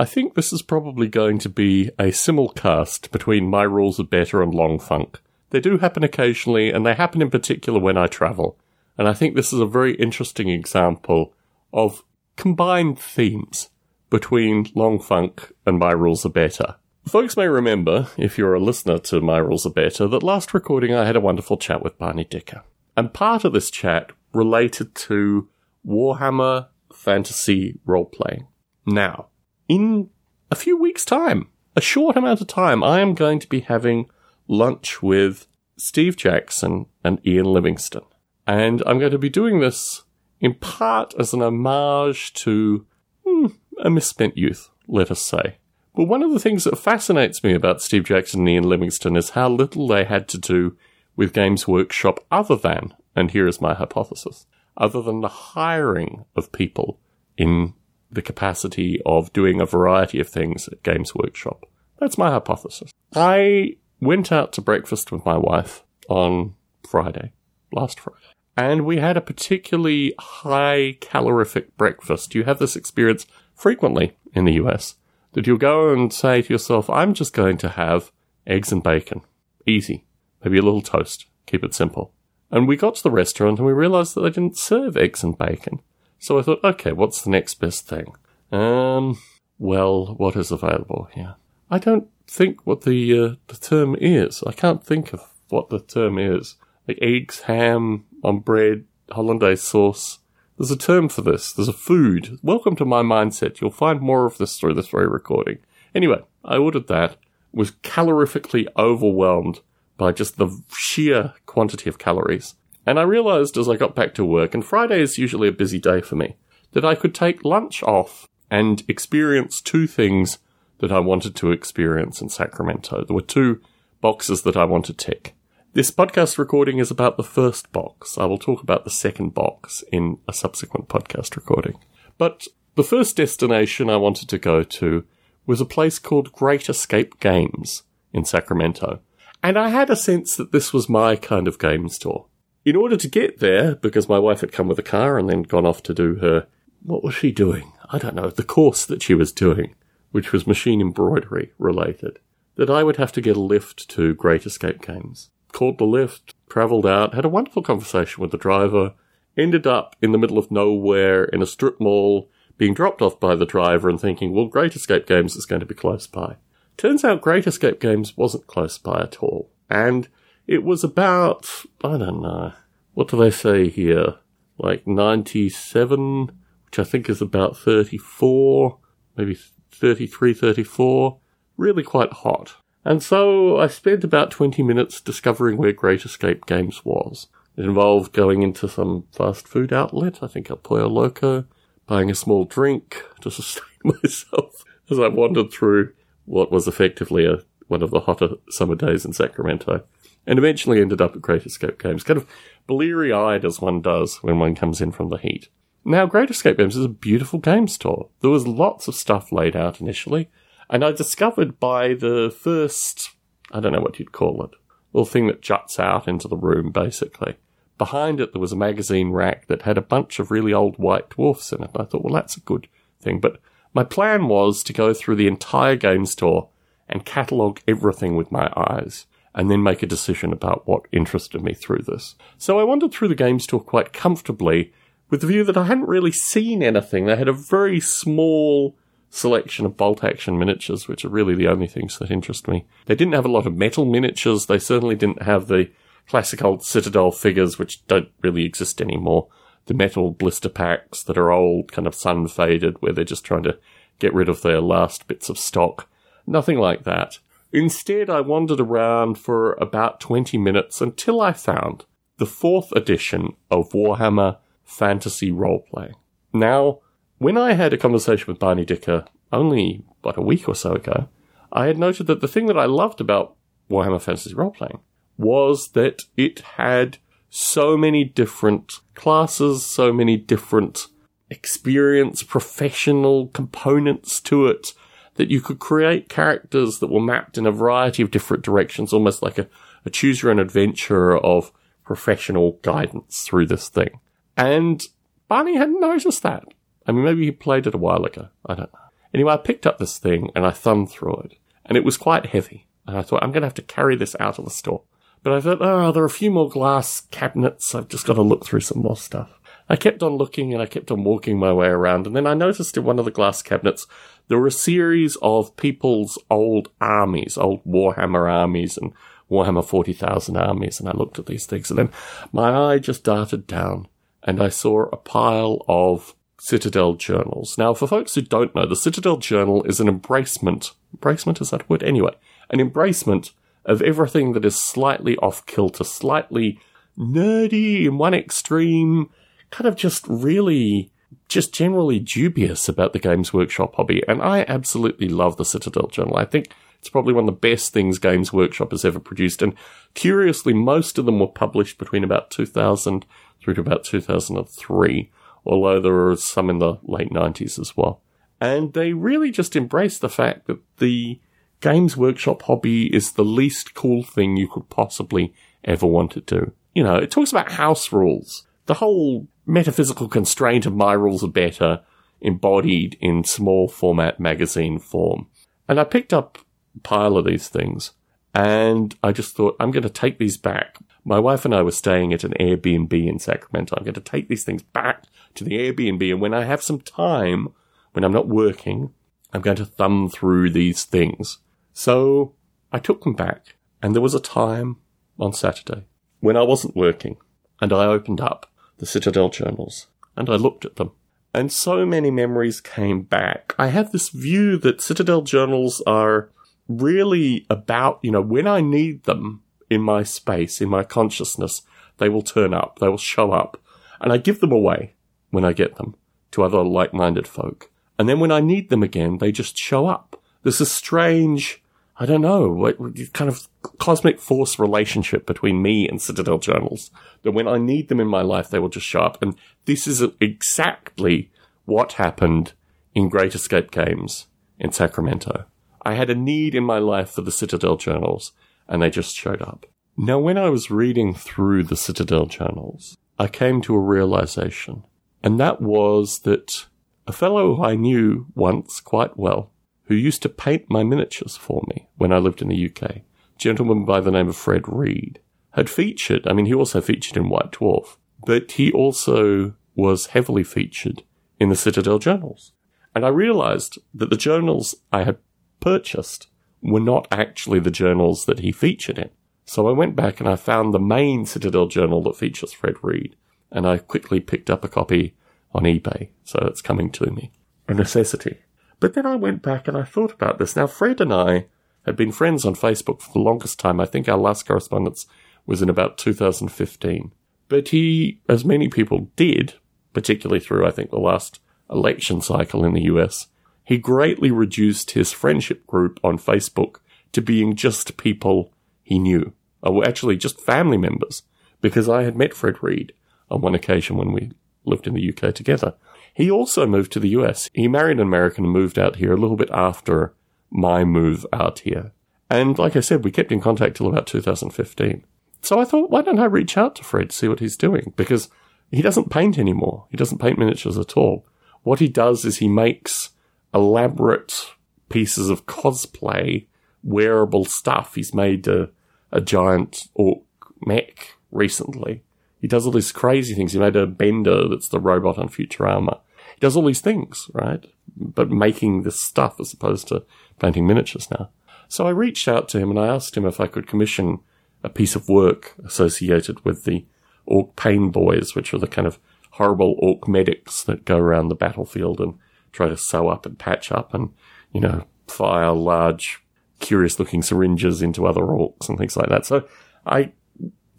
I think this is probably going to be a simulcast between My Rules Are Better and Long Funk. They do happen occasionally, and they happen in particular when I travel. And I think this is a very interesting example of combined themes between Long Funk and My Rules Are Better. Folks may remember, if you're a listener to My Rules Are Better, that last recording I had a wonderful chat with Barney Dicker. And part of this chat related to Warhammer fantasy role playing. Now, in a few weeks' time, a short amount of time, I am going to be having lunch with Steve Jackson and Ian Livingstone. And I'm going to be doing this in part as an homage to hmm, a misspent youth, let us say. But one of the things that fascinates me about Steve Jackson and Ian Livingstone is how little they had to do with Games Workshop other than, and here is my hypothesis, other than the hiring of people in the capacity of doing a variety of things at Games Workshop. That's my hypothesis. I went out to breakfast with my wife on Friday, last Friday, and we had a particularly high calorific breakfast. You have this experience frequently in the US that you'll go and say to yourself, I'm just going to have eggs and bacon. Easy. Maybe a little toast. Keep it simple. And we got to the restaurant and we realized that they didn't serve eggs and bacon. So I thought, okay, what's the next best thing? Um, well, what is available here? I don't think what the uh, the term is. I can't think of what the term is. Like eggs, ham on bread, hollandaise sauce. There's a term for this. There's a food. Welcome to my mindset. You'll find more of this through this very recording. Anyway, I ordered that. Was calorifically overwhelmed by just the sheer quantity of calories. And I realized as I got back to work, and Friday is usually a busy day for me, that I could take lunch off and experience two things that I wanted to experience in Sacramento. There were two boxes that I want to tick. This podcast recording is about the first box. I will talk about the second box in a subsequent podcast recording. But the first destination I wanted to go to was a place called Great Escape Games in Sacramento. And I had a sense that this was my kind of game store. In order to get there, because my wife had come with a car and then gone off to do her, what was she doing? I don't know, the course that she was doing which was machine embroidery related, that I would have to get a lift to Great Escape Games. Called the lift, travelled out, had a wonderful conversation with the driver, ended up in the middle of nowhere in a strip mall, being dropped off by the driver and thinking, well, Great Escape Games is going to be close by. Turns out Great Escape Games wasn't close by at all. And it was about, I don't know, what do they say here? Like 97, which I think is about 34, maybe 33, 34, really quite hot. And so I spent about 20 minutes discovering where Great Escape Games was. It involved going into some fast food outlet, I think El Pollo Loco, buying a small drink to sustain myself as I wandered through what was effectively a, one of the hotter summer days in Sacramento, and eventually ended up at Great Escape Games, kind of bleary eyed as one does when one comes in from the heat. Now, Great Escape Games is a beautiful game store. There was lots of stuff laid out initially, and I discovered by the first, I don't know what you'd call it, little thing that juts out into the room, basically. Behind it, there was a magazine rack that had a bunch of really old white dwarfs in it. I thought, well, that's a good thing. But my plan was to go through the entire game store and catalogue everything with my eyes and then make a decision about what interested me through this. So I wandered through the game store quite comfortably with the view that I hadn't really seen anything. They had a very small selection of bolt action miniatures, which are really the only things that interest me. They didn't have a lot of metal miniatures. They certainly didn't have the classic old Citadel figures, which don't really exist anymore. The metal blister packs that are old, kind of sun faded, where they're just trying to get rid of their last bits of stock. Nothing like that. Instead, I wandered around for about 20 minutes until I found the fourth edition of Warhammer fantasy role playing. Now, when I had a conversation with Barney Dicker only about a week or so ago, I had noted that the thing that I loved about Warhammer Fantasy Roleplaying was that it had so many different classes, so many different experience, professional components to it, that you could create characters that were mapped in a variety of different directions, almost like a, a choose your own adventure of professional guidance through this thing. And Barney hadn't noticed that. I mean, maybe he played it a while ago. I don't know. Anyway, I picked up this thing and I thumbed through it, and it was quite heavy. And I thought, I'm going to have to carry this out of the store. But I thought, oh, there are a few more glass cabinets. I've just got to look through some more stuff. I kept on looking and I kept on walking my way around. And then I noticed in one of the glass cabinets, there were a series of people's old armies, old Warhammer armies and Warhammer 40,000 armies. And I looked at these things and then my eye just darted down and I saw a pile of Citadel journals. Now, for folks who don't know, the Citadel journal is an embracement. Embracement is that word? Anyway, an embracement of everything that is slightly off kilter, slightly nerdy in one extreme, kind of just really, just generally dubious about the Games Workshop hobby. And I absolutely love the Citadel Journal. I think it's probably one of the best things Games Workshop has ever produced. And curiously, most of them were published between about 2000 through to about 2003, although there were some in the late 90s as well. And they really just embrace the fact that the Games Workshop hobby is the least cool thing you could possibly ever want to do. You know, it talks about house rules. The whole metaphysical constraint of my rules are better embodied in small format magazine form. And I picked up a pile of these things and I just thought, I'm going to take these back. My wife and I were staying at an Airbnb in Sacramento. I'm going to take these things back to the Airbnb. And when I have some time, when I'm not working, I'm going to thumb through these things so I took them back, and there was a time on Saturday when I wasn't working, and I opened up the Citadel journals and I looked at them. And so many memories came back. I have this view that Citadel journals are really about, you know, when I need them in my space, in my consciousness, they will turn up, they will show up. And I give them away when I get them to other like minded folk. And then when I need them again, they just show up. There's a strange I don't know, what kind of cosmic force relationship between me and Citadel journals that when I need them in my life, they will just show up. And this is exactly what happened in Great Escape Games in Sacramento. I had a need in my life for the Citadel journals and they just showed up. Now, when I was reading through the Citadel journals, I came to a realization, and that was that a fellow I knew once quite well who used to paint my miniatures for me when I lived in the UK, gentleman by the name of Fred Reed, had featured, I mean, he also featured in White Dwarf, but he also was heavily featured in the Citadel journals. And I realized that the journals I had purchased were not actually the journals that he featured in. So I went back and I found the main Citadel journal that features Fred Reed, and I quickly picked up a copy on eBay. So it's coming to me. A necessity. But then I went back and I thought about this. Now, Fred and I had been friends on Facebook for the longest time. I think our last correspondence was in about 2015. But he, as many people did, particularly through, I think, the last election cycle in the US, he greatly reduced his friendship group on Facebook to being just people he knew, or actually just family members, because I had met Fred Reed on one occasion when we lived in the UK together. He also moved to the US. He married an American and moved out here a little bit after my move out here. And like I said, we kept in contact till about 2015. So I thought, why don't I reach out to Fred, see what he's doing? Because he doesn't paint anymore. He doesn't paint miniatures at all. What he does is he makes elaborate pieces of cosplay, wearable stuff. He's made a, a giant orc mech recently. He does all these crazy things. He made a bender that's the robot on Futurama. He does all these things, right? But making this stuff as opposed to painting miniatures now. So I reached out to him and I asked him if I could commission a piece of work associated with the Orc Pain Boys, which are the kind of horrible Orc medics that go around the battlefield and try to sew up and patch up and, you know, fire large, curious looking syringes into other orcs and things like that. So I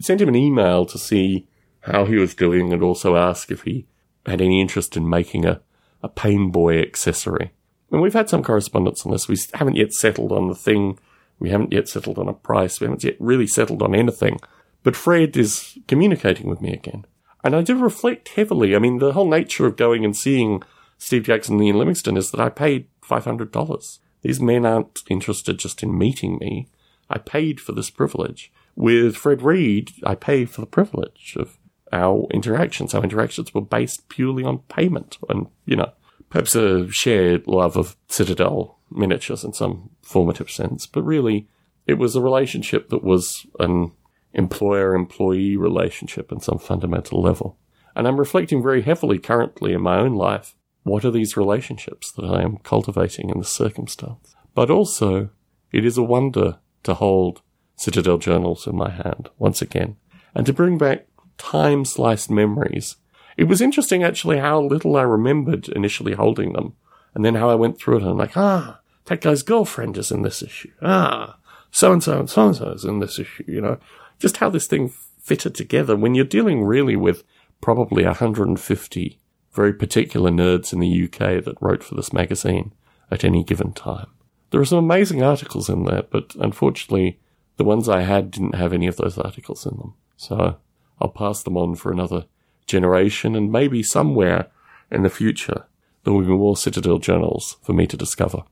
sent him an email to see how he was doing and also ask if he had any interest in making a, a Pain Boy accessory. And we've had some correspondence on this. We haven't yet settled on the thing. We haven't yet settled on a price. We haven't yet really settled on anything. But Fred is communicating with me again. And I do reflect heavily. I mean, the whole nature of going and seeing Steve Jackson and Ian Livingstone is that I paid $500. These men aren't interested just in meeting me. I paid for this privilege. With Fred Reed, I pay for the privilege of our interactions. Our interactions were based purely on payment and, you know, perhaps a shared love of Citadel miniatures in some formative sense, but really it was a relationship that was an employer employee relationship in some fundamental level. And I'm reflecting very heavily currently in my own life. What are these relationships that I am cultivating in this circumstance? But also, it is a wonder to hold Citadel journals in my hand once again and to bring back time sliced memories. It was interesting actually how little I remembered initially holding them and then how I went through it and I'm like, ah, that guy's girlfriend is in this issue. Ah, so and so and so and so is in this issue, you know, just how this thing fitted together when you're dealing really with probably 150 very particular nerds in the UK that wrote for this magazine at any given time. There are some amazing articles in there, but unfortunately, the ones I had didn't have any of those articles in them. So I'll pass them on for another generation, and maybe somewhere in the future there will be more Citadel journals for me to discover.